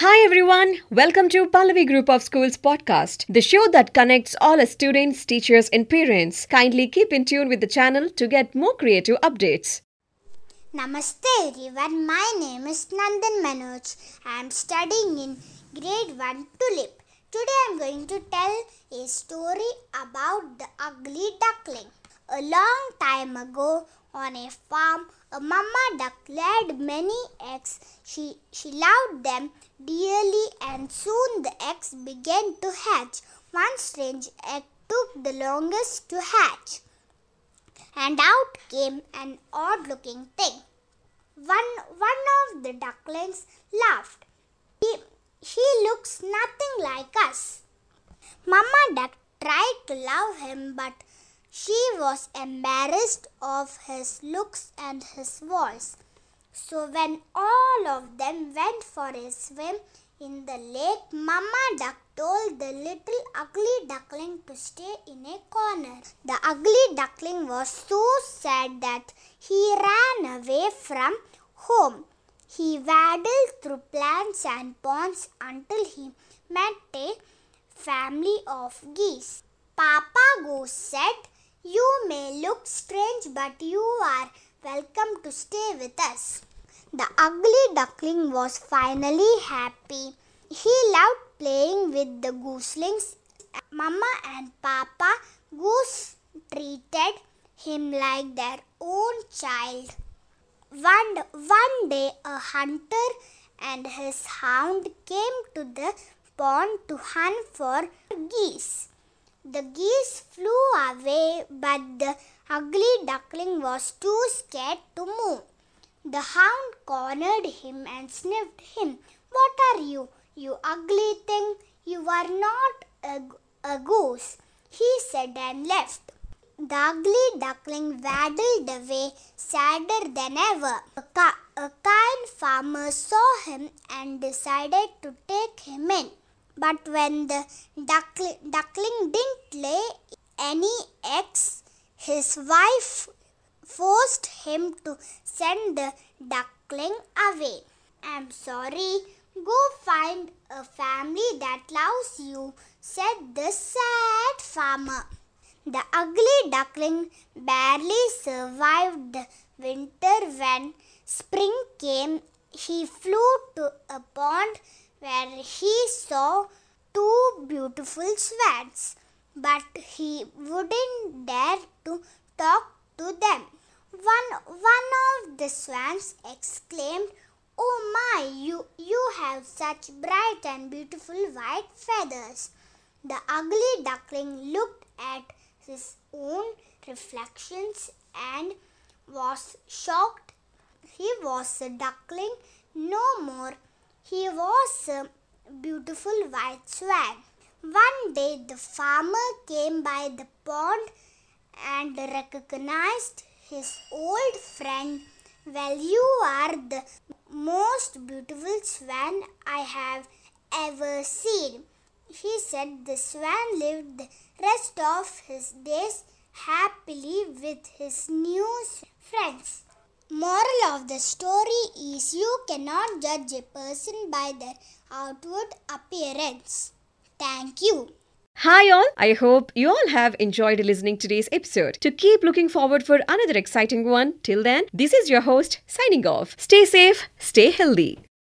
Hi everyone, welcome to Pallavi Group of Schools podcast, the show that connects all students, teachers, and parents. Kindly keep in tune with the channel to get more creative updates. Namaste everyone, my name is Nandan Manoj. I am studying in grade 1 Tulip. Today I am going to tell a story about the ugly duckling. A long time ago, on a farm, a mama duck laid many eggs. She, she loved them dearly and soon the eggs began to hatch. One strange egg took the longest to hatch. And out came an odd looking thing. One, one of the ducklings laughed. He, he looks nothing like us. Mama duck tried to love him, but she was embarrassed of his looks and his voice. So when all of them went for a swim in the lake, Mama Duck told the little ugly duckling to stay in a corner. The ugly duckling was so sad that he ran away from home. He waddled through plants and ponds until he met a family of geese. Papa Goose said, you may look strange, but you are welcome to stay with us. The ugly duckling was finally happy. He loved playing with the goslings. Mama and Papa Goose treated him like their own child. One, one day, a hunter and his hound came to the pond to hunt for geese. The geese flew away, but the ugly duckling was too scared to move. The hound cornered him and sniffed him. What are you, you ugly thing? You are not a, a goose, he said and left. The ugly duckling waddled away, sadder than ever. A, a kind farmer saw him and decided to take him in. But when the duckling, duckling didn't lay any eggs, his wife forced him to send the duckling away. I'm sorry, go find a family that loves you, said the sad farmer. The ugly duckling barely survived the winter when spring came. He flew to a pond where he saw two beautiful swans, but he wouldn't dare to talk to them. One, one of the swans exclaimed, Oh my, you, you have such bright and beautiful white feathers. The ugly duckling looked at his own reflections and was shocked. He was a duckling no more he was a beautiful white swan. One day the farmer came by the pond and recognized his old friend. Well, you are the most beautiful swan I have ever seen. He said the swan lived the rest of his days happily with his new friends. Moral of the story is you cannot judge a person by their outward appearance. Thank you. Hi all, I hope you all have enjoyed listening today's episode. To keep looking forward for another exciting one, till then, this is your host signing off. Stay safe, stay healthy.